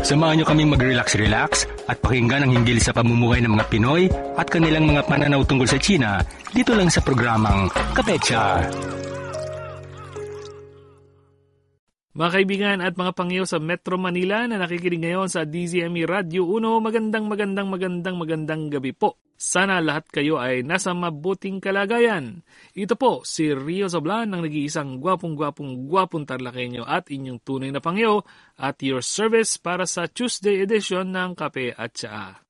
Samahan niyo kaming mag-relax-relax at pakinggan ang hinggil sa pamumuhay ng mga Pinoy at kanilang mga pananaw tungkol sa China dito lang sa programang Kapecha. Mga kaibigan at mga pangyaw sa Metro Manila na nakikinig ngayon sa DZME Radio 1, magandang magandang magandang magandang gabi po. Sana lahat kayo ay nasa mabuting kalagayan. Ito po si Rio Zablan ng nag-iisang gwapong-gwapong gwapong tarlakenyo at inyong tunay na pangyaw at your service para sa Tuesday edition ng Kape at Tsaa.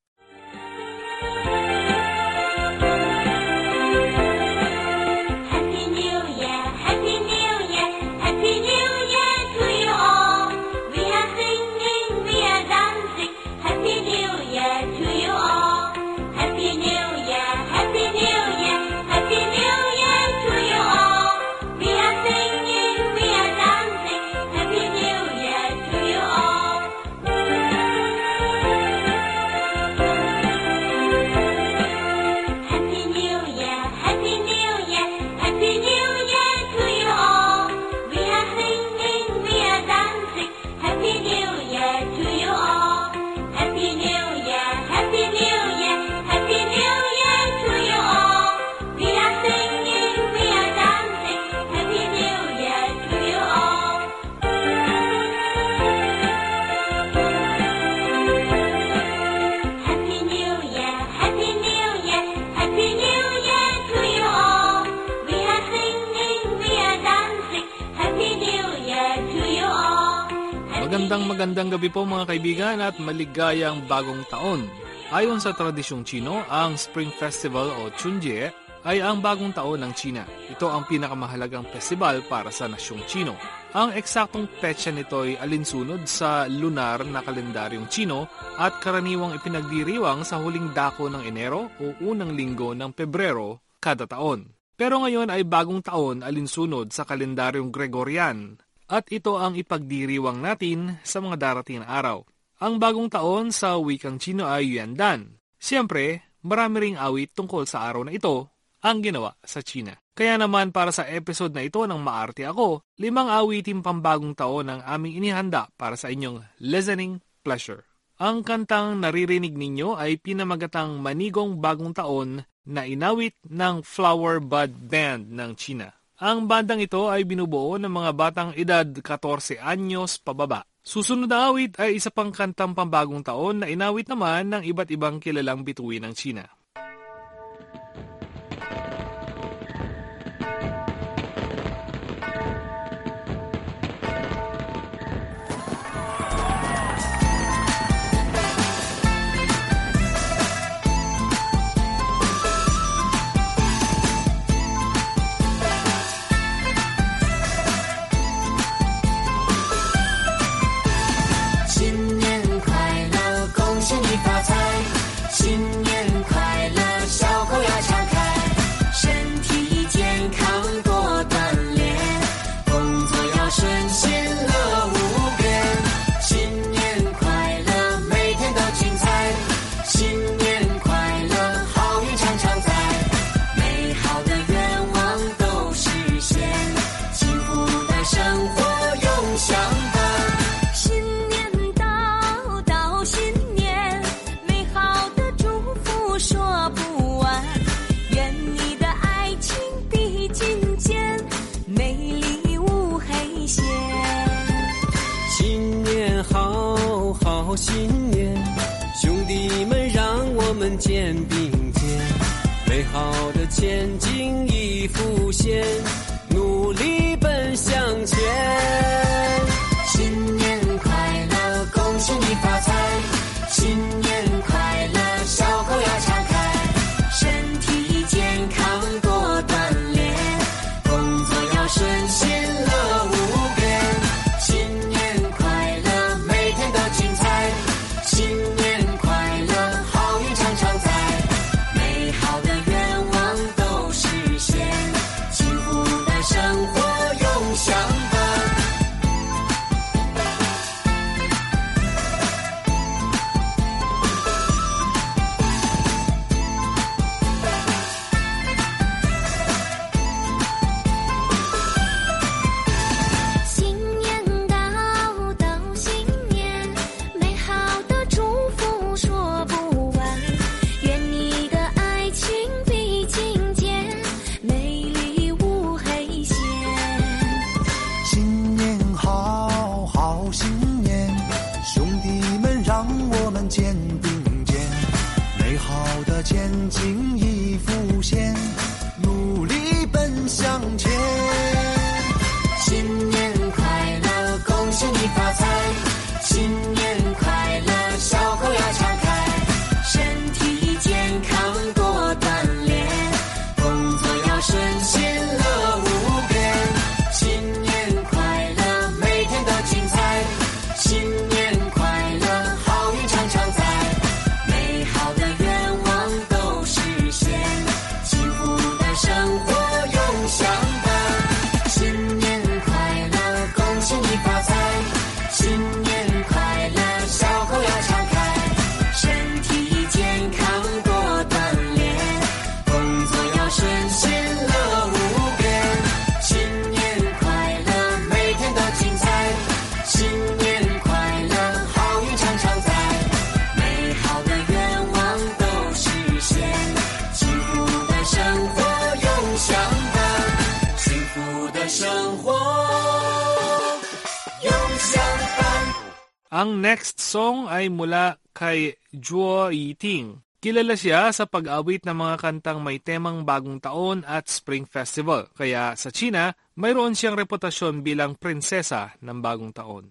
Gabi po mga kaibigan at maligayang bagong taon. Ayon sa tradisyong Chino, ang Spring Festival o Chunjie ay ang bagong taon ng China. Ito ang pinakamahalagang festival para sa nasyong Chino. Ang eksaktong petsa nito ay alinsunod sa lunar na kalendaryong Chino at karaniwang ipinagdiriwang sa huling dako ng Enero o unang linggo ng Pebrero kada taon. Pero ngayon ay bagong taon alinsunod sa kalendaryong Gregorian at ito ang ipagdiriwang natin sa mga darating na araw. Ang bagong taon sa wikang Chino ay Yuandan. Siyempre, marami ring awit tungkol sa araw na ito ang ginawa sa China. Kaya naman para sa episode na ito ng Maarte Ako, limang awitin pambagong taon ang aming inihanda para sa inyong listening pleasure. Ang kantang naririnig ninyo ay pinamagatang Manigong Bagong Taon na inawit ng Flower Bud Band ng China. Ang bandang ito ay binubuo ng mga batang edad 14 anyos pababa. Susunod na awit ay isa pang kantang pambagong taon na inawit naman ng iba't ibang kilalang bituin ng China. 肩并肩，美好的前景已浮现，Ang next song ay mula kay Zhuo Yiting. Kilala siya sa pag-awit ng mga kantang may temang bagong taon at Spring Festival. Kaya sa China, mayroon siyang reputasyon bilang prinsesa ng bagong taon.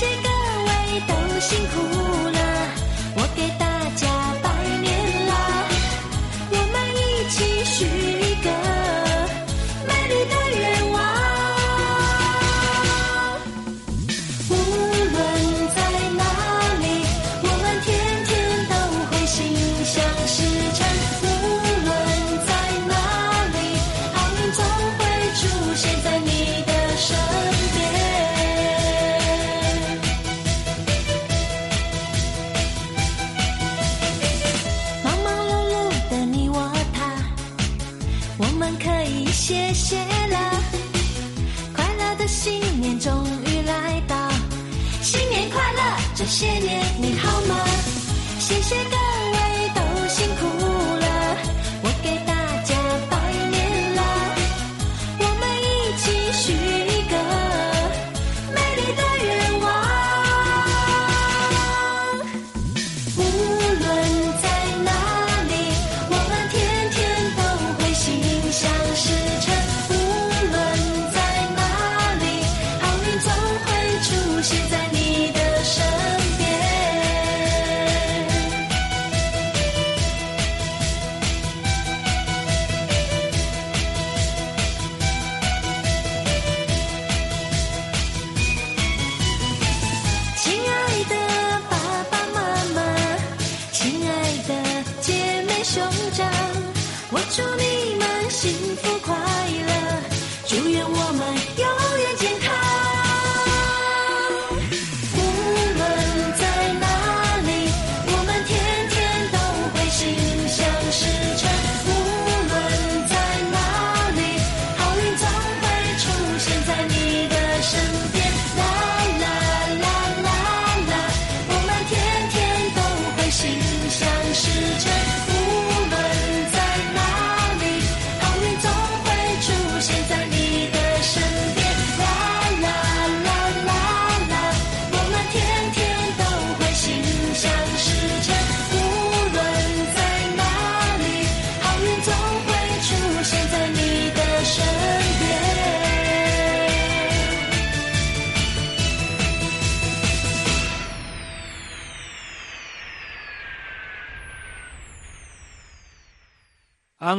谢谢各位，都辛苦了。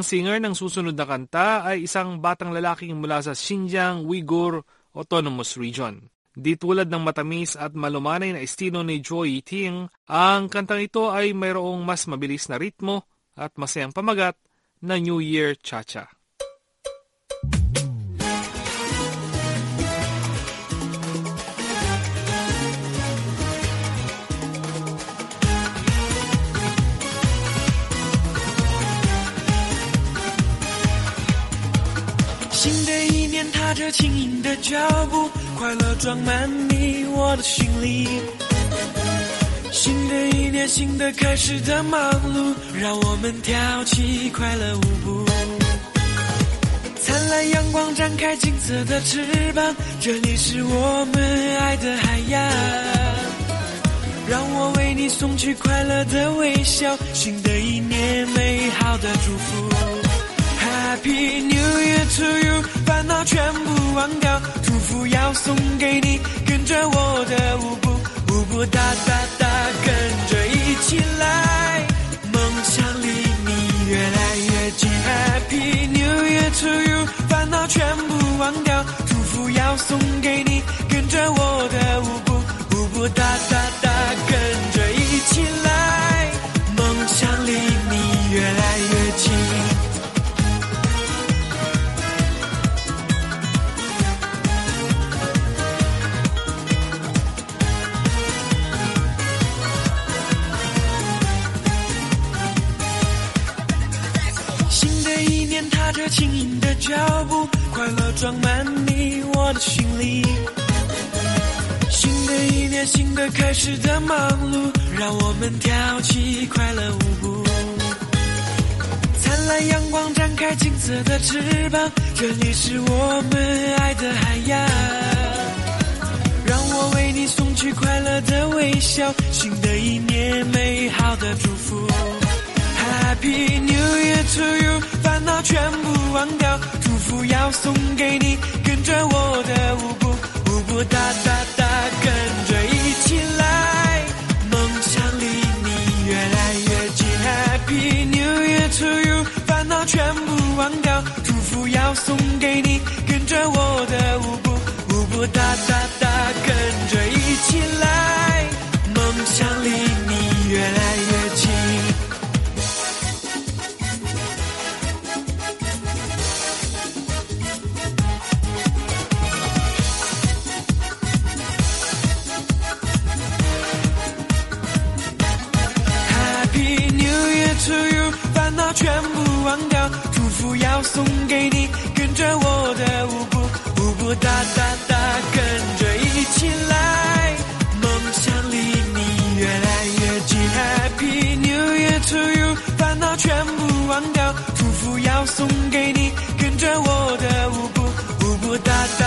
Ang singer ng susunod na kanta ay isang batang lalaking mula sa Xinjiang Uyghur Autonomous Region. Di tulad ng matamis at malumanay na estilo ni Joy Ting, ang kantang ito ay mayroong mas mabilis na ritmo at masayang pamagat na New Year Cha-Cha. 着轻盈的脚步，快乐装满你我的心里。新的一年，新的开始的忙碌，让我们跳起快乐舞步。灿烂阳光展开金色的翅膀，这里是我们爱的海洋。让我为你送去快乐的微笑，新的一年美好的祝福。Happy New Year to you，烦恼全部忘掉，祝福要送给你，跟着我的舞步，舞步哒哒哒，跟着一起来，梦想离你越来越近。Happy New Year to you，烦恼全部忘掉，祝福要送给你，跟着我的舞步，舞步哒哒哒，跟脚步，快乐装满你我的心里。新的一年，新的开始的忙碌，让我们跳起快乐舞步。灿烂阳光展开金色的翅膀，这里是我们爱的海洋。让我为你送去快乐的微笑，新的一年美好的祝福。Happy New Year to you，全部忘掉，祝福要送给你，跟着我的舞步，舞步哒哒哒，跟着一起来，梦想离你越来越近。Happy New Year to you，烦恼全部忘掉，祝福要送给你，跟着我的舞步，舞步哒哒哒，跟着一起来，全部忘掉，祝福要送给你，跟着我的舞步，舞步哒哒哒，跟着一起来，梦想离你越来越近。Happy New Year to you，烦恼全部忘掉，祝福要送给你，跟着我的舞步，舞步哒哒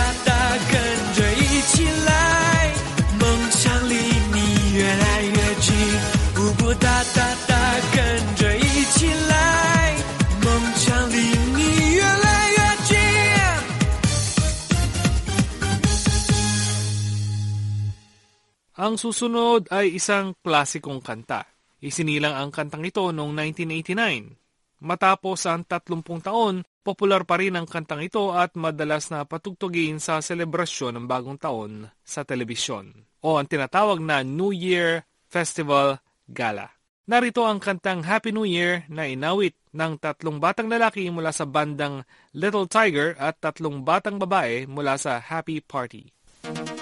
Ang susunod ay isang klasikong kanta. Isinilang ang kantang ito noong 1989. Matapos ang 30 taon, popular pa rin ang kantang ito at madalas na patugtugin sa selebrasyon ng bagong taon sa telebisyon o ang tinatawag na New Year Festival Gala. Narito ang kantang Happy New Year na inawit ng tatlong batang lalaki mula sa bandang Little Tiger at tatlong batang babae mula sa Happy Party. 你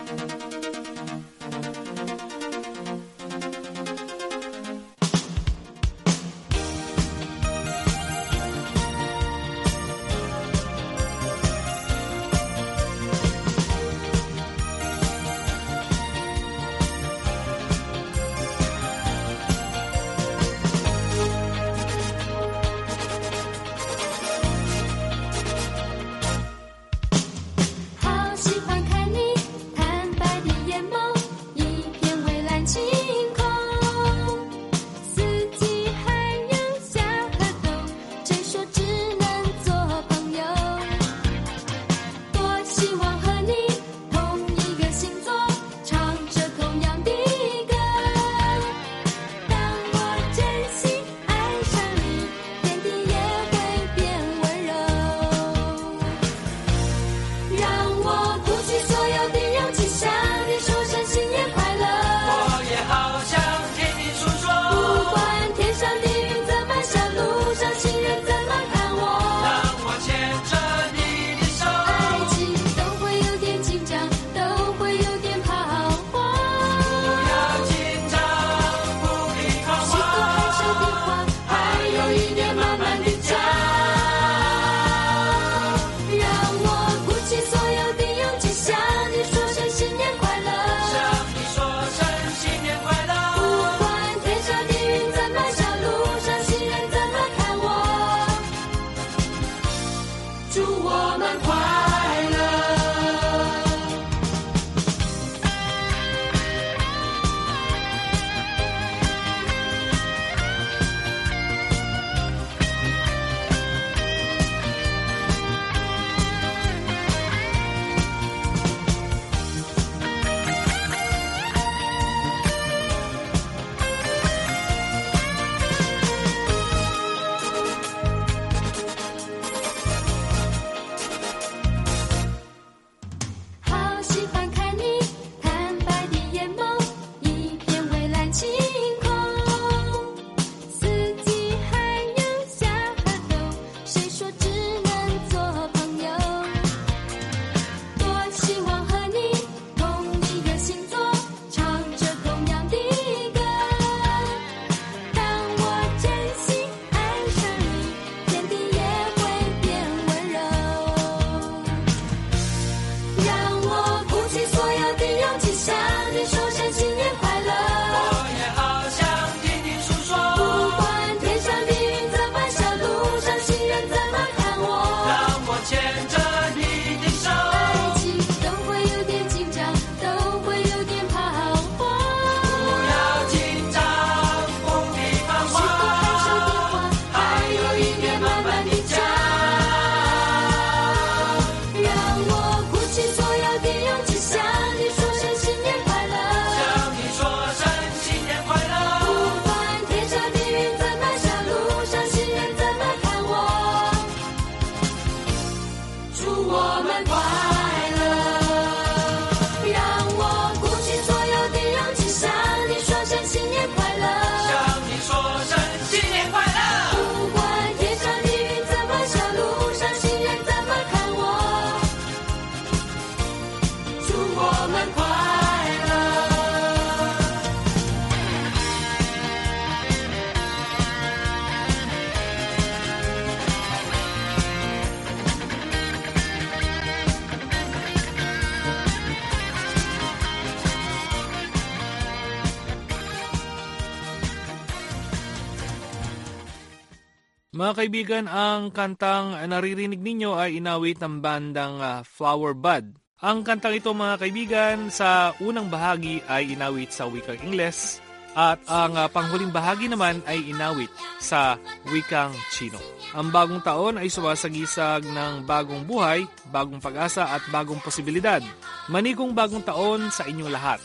Kaibigan, ang kantang naririnig ninyo ay inawit ng bandang ah, Flower Bud. Ang kantang ito mga kaibigan sa unang bahagi ay inawit sa wikang Ingles at ang ah, panghuling bahagi naman ay inawit sa wikang Chino. Ang bagong taon ay sumasagisag ng bagong buhay, bagong pag-asa at bagong posibilidad. Manikong bagong taon sa inyong lahat.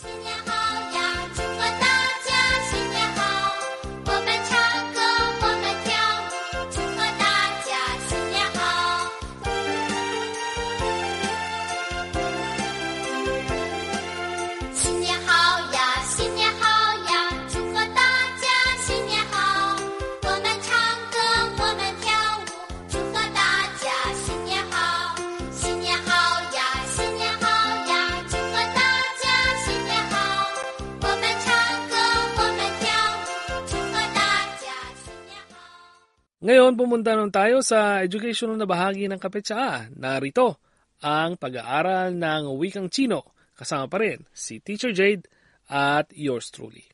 Ngayon, pumunta nun tayo sa educational na bahagi ng Kapetsaa. Narito ang pag-aaral ng wikang Chino. Kasama pa rin si Teacher Jade at yours truly.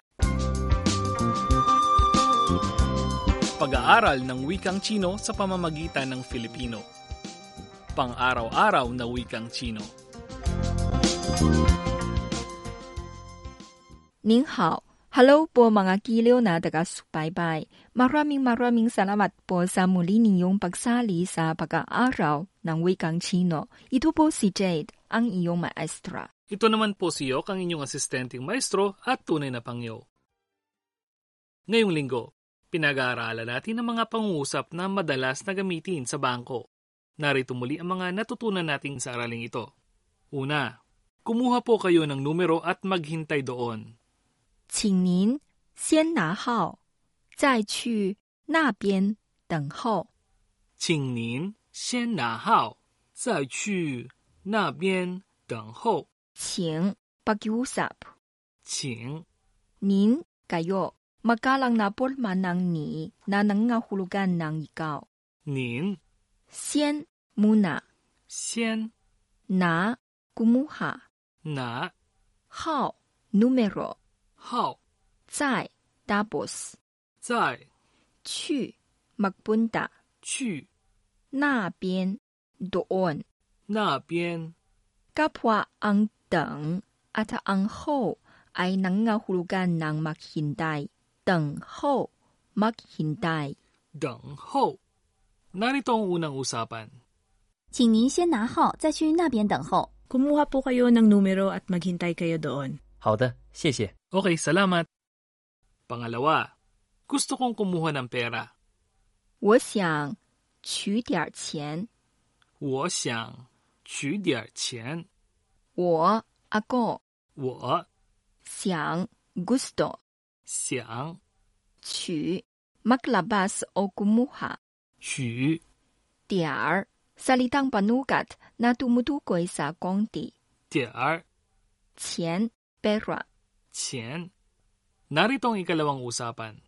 Pag-aaral ng wikang Chino sa pamamagitan ng Filipino. Pang-araw-araw na wikang Chino. 您好，Hello po mga kiliw na taga-subaybay. Maraming maraming salamat po sa muli ninyong pagsali sa pag-aaral ng wikang Chino. Ito po si Jade, ang iyong maestra. Ito naman po si Yok, ang inyong asistenteng maestro at tunay na pangyo. Ngayong linggo, pinag-aaralan natin ang mga pangungusap na madalas na gamitin sa bangko. Narito muli ang mga natutunan natin sa araling ito. Una, kumuha po kayo ng numero at maghintay doon. 请您先拿号，再去那边等候。请您先拿号，再去那边等候。请 pag-usap. 请 Nin kayo. Magalang na man ng ni na nangangahulugan ng ikaw. 您 Sien muna. 先 Na kumuha. 拿 Hao numero. 号， Zai tapos. 再 Chu magpunta. 去 Na bien doon. 那边。 Kapwa ang deng at ang ho ay nangangahulugan ng maghintay. Deng ho, maghintay. 等候。Narito ang unang usapan. 请您先拿号，再去那边等候。 Kumuha po kayo ng numero at maghintay kayo doon. 好的，谢谢。 Okay, salamat. Pangalawa, gusto kong kumuha ng pera. 我想取点钱。我想取点钱。我 ako 我想 gusto 想取 maglabas o kumuha 取 tiar salitang panukat na tumutukoy sa konti 点儿 钱 pera 钱。Narito ang ikalawang usapan.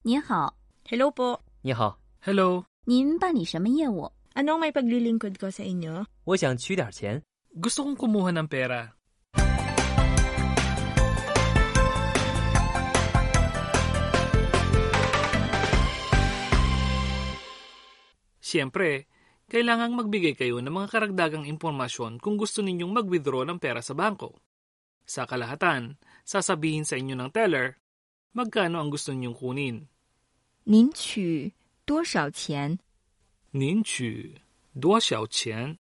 您好，Hello po. 你好，Hello, 您办理什么业务？Anong may paglilingkod ko sa inyo? 我想取点钱。gusto kong kumuha ng pera. Siyempre, kailangang magbigay kayo ng mga karagdagang impormasyon kung gusto ninyong mag-withdraw ng pera sa bangko. Sa kalahatan, sasabihin sa inyo ng teller, magkano ang gusto ninyong kunin. 您取多少钱？您取多少钱？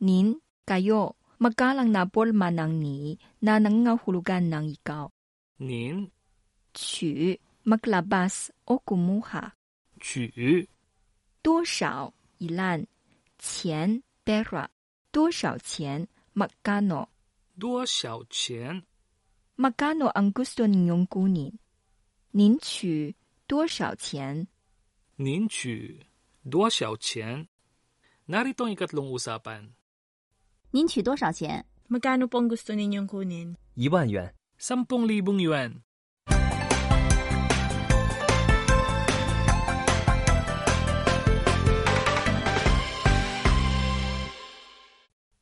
Nin, kayo, magkalang na porma ng ni na nangangahulugan ng ikaw. 您取, maglabas o kumuha. 取多少, ilan. 钱, pera. 多少钱, magkano. 多少钱？ Magkano ang gusto ninyong kunin? 您取多少钱？您取多少钱？Narito ang ikatlong usapan. 您取多少钱？ Magkano po ang gusto ninyong kunin? 一万元， Sampung libong yuan.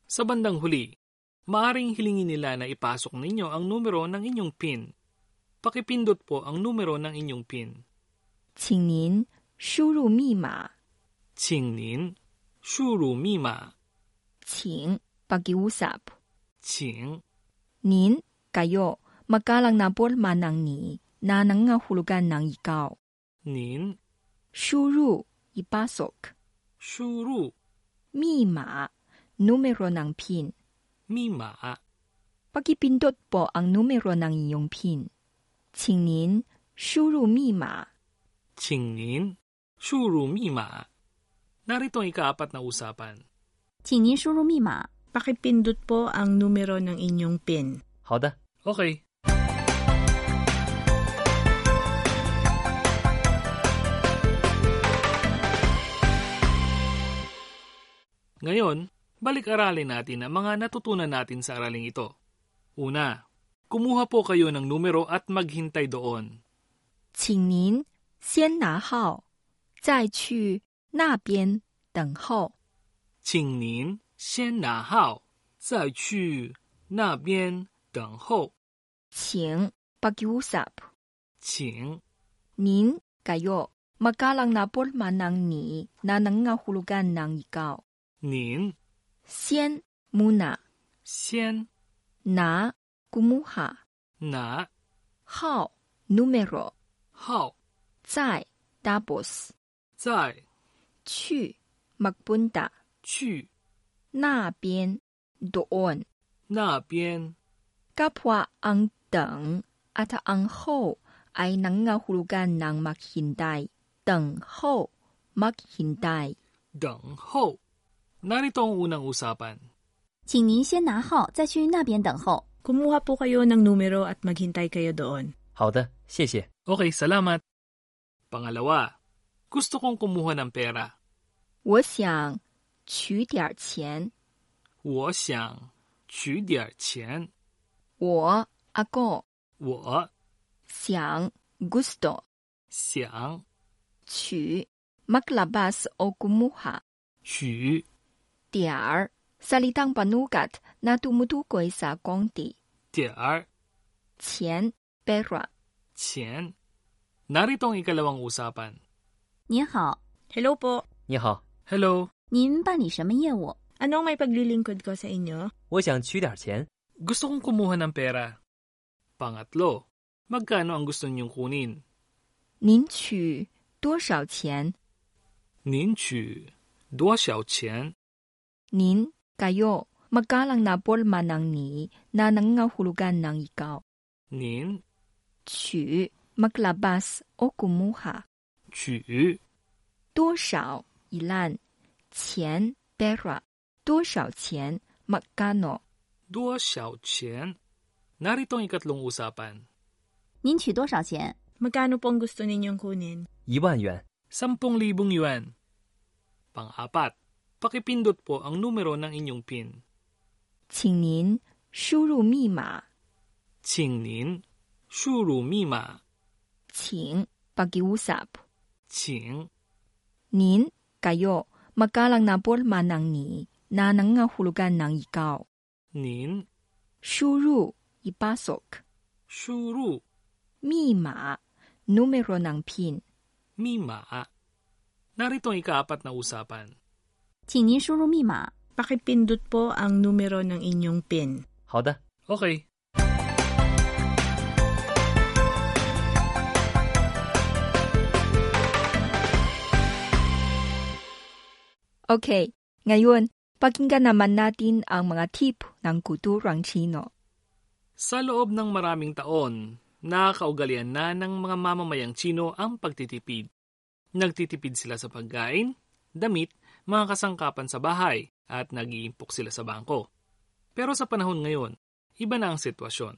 Sa bandang huli, maaring hilingin nila na ipasok ninyo ang numero ng inyong PIN. Pakipindot po ang numero ng inyong PIN. 请您输入密码。请您输入密码。请 pag-iusap. 请 Nin, kayo, magkalang na porma ng ni na nangangahulugan ng ikaw. 您输入, ipasok. 输入密码, numero ng PIN. 密码。 Pagipindot po ang numero ng iyong PIN. 请您输入密码。请您输入密码。Narito ang ikaapat na usapan. 请您输入密码。 Pakipindot po ang numero ng inyong PIN. 好的， Okay. Ngayon, balik-aralin natin ang mga natutunan natin sa araling ito. Una, kumuha po kayo ng numero at maghintay doon. 请您先拿号，再去那边等候。请您先拿号，再去那边等候。请 pag-iusap. 请 Nin, kayo, magkalang na porma ng ni na nangangahulugan ng ikaw. 您 Sien muna. Sien. Na kumuha. Na. How numero. How. Zai tapos. Zai. Chu magpunta. Chu. Na bian doon. Na bian. Kapwa ang teng at ang ho ay nangahulugan ng maghintay. Teng ho maghintay. Deng ho Narito ang unang usapan. 请您先拿号，再去那边等候。 Kumuha po kayo ng numero at maghintay kayo doon. 好的，谢谢。 Okay, salamat. Pangalawa, gusto kong kumuha ng pera. 我想取点儿钱。我想取点钱。我 ako 我想 gusto 想取 maglabas o kumuha 取 tiar salitang panukat na tumutukoy sa konti 点儿 钱 pera 钱。Narito ang ikalawang usapan. 您好， Hello po. 你好， Hello, 您办理什么业务？ Anong may paglilingkod ko sa inyo? 我想取点钱。 gusto kong kumuha ng pera. Pangatlo, magkano ang gusto niyong kunin? 您取多少钱？您取多少钱？ nin, kayo, magkalang na porma ng ni na nangangahulugan ng ikaw. Nin? Qu, maglabas o kumuha. Qu. Dosyao, ilan. Qian, pera. Dosyao qian, magkano. Dosyao qian. Narito ang ikatlong usapan. Nin qu dosyao qian? Magkano pong gusto ninyong kunin? Iwan yuan. Sampung libong yuan. Pang-apat pakipindot po ang numero ng inyong PIN. 请您输入密码。请您输入密码。请 pag-iusap. 请 Nin, kayo, magkalang na porma ng ni na nangangahulugan ng ikaw. 您 Shuru, ipasok. 输入 Mima, numero ng PIN. 密码。 Narito ang ikaapat na usapan. 请您输入密码。 Pakipindot po ang numero ng inyong PIN. 好的， Okay. Okay, ngayon, pakinggan naman natin ang mga tip ng kulturang Chino. Sa loob ng maraming taon, nakakaugalian na ng mga mamamayang Chino ang pagtitipid. Nagtitipid sila sa pagkain, damit, mga kasangkapan sa bahay, at nag-iimpok sila sa bangko. Pero sa panahon ngayon, iba na ang sitwasyon.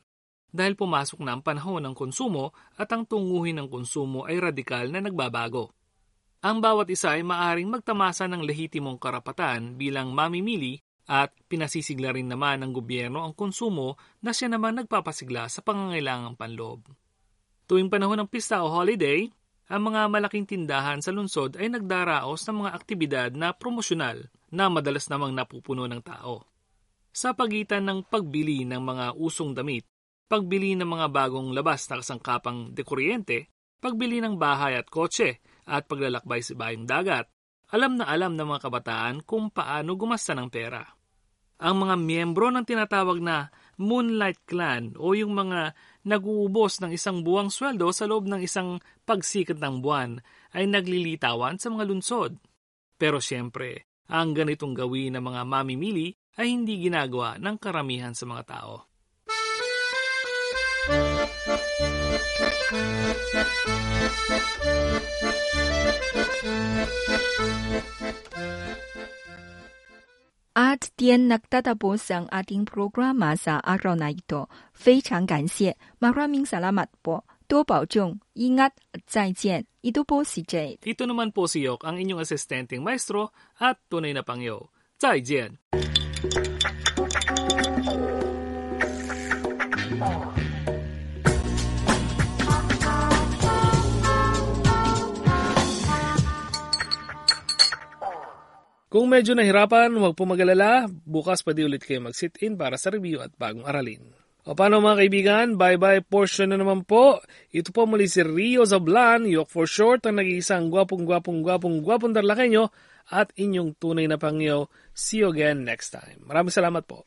Dahil pumasok na ang panahon ng konsumo at ang tunguhin ng konsumo ay radikal na nagbabago. Ang bawat isa ay maaring magtamasa ng lehitimong karapatan bilang mamimili at pinasisigla rin naman ng gobyerno ang konsumo na siya naman nagpapasigla sa pangangailangang panloob. Tuwing panahon ng pista o holiday, ang mga malaking tindahan sa lungsod ay nagdaraos ng mga aktibidad na promosyonal na madalas namang napupuno ng tao. Sa pagitan ng pagbili ng mga usong damit, pagbili ng mga bagong labas na kasangkapang dekuryente, pagbili ng bahay at kotse, at paglalakbay sa bayong dagat, alam na alam ng mga kabataan kung paano gumasta ng pera. Ang mga miyembro ng tinatawag na Moonlight Clan o yung mga nag-uubos ng isang buwang sweldo sa loob ng isang pagsikat ng buwan ay naglilitawan sa mga lunsod. Pero siyempre, ang ganitong gawin ng mga mamimili ay hindi ginagawa ng karamihan sa mga tao. At diyan nagtatapos ang ating programa sa araw na ito. 非常感谢. Maraming salamat po. 多保重, ingat at 再见. Ito po si Jade. Ito naman po si Yok, ang inyong asistenteng maestro at tunay na pangyo. 再见! Kung medyo nahirapan, huwag po mag-alala. Bukas pwede ulit kayo mag-sit-in para sa review at bagong aralin. O paano mga kaibigan, bye-bye portion na naman po. Ito po muli si Rio Zablan, Yok for short, ang nag-iisang gwapong-gwapong-gwapong-gwapong darlakenyo at inyong tunay na pangyo. See you again next time. Maraming salamat po.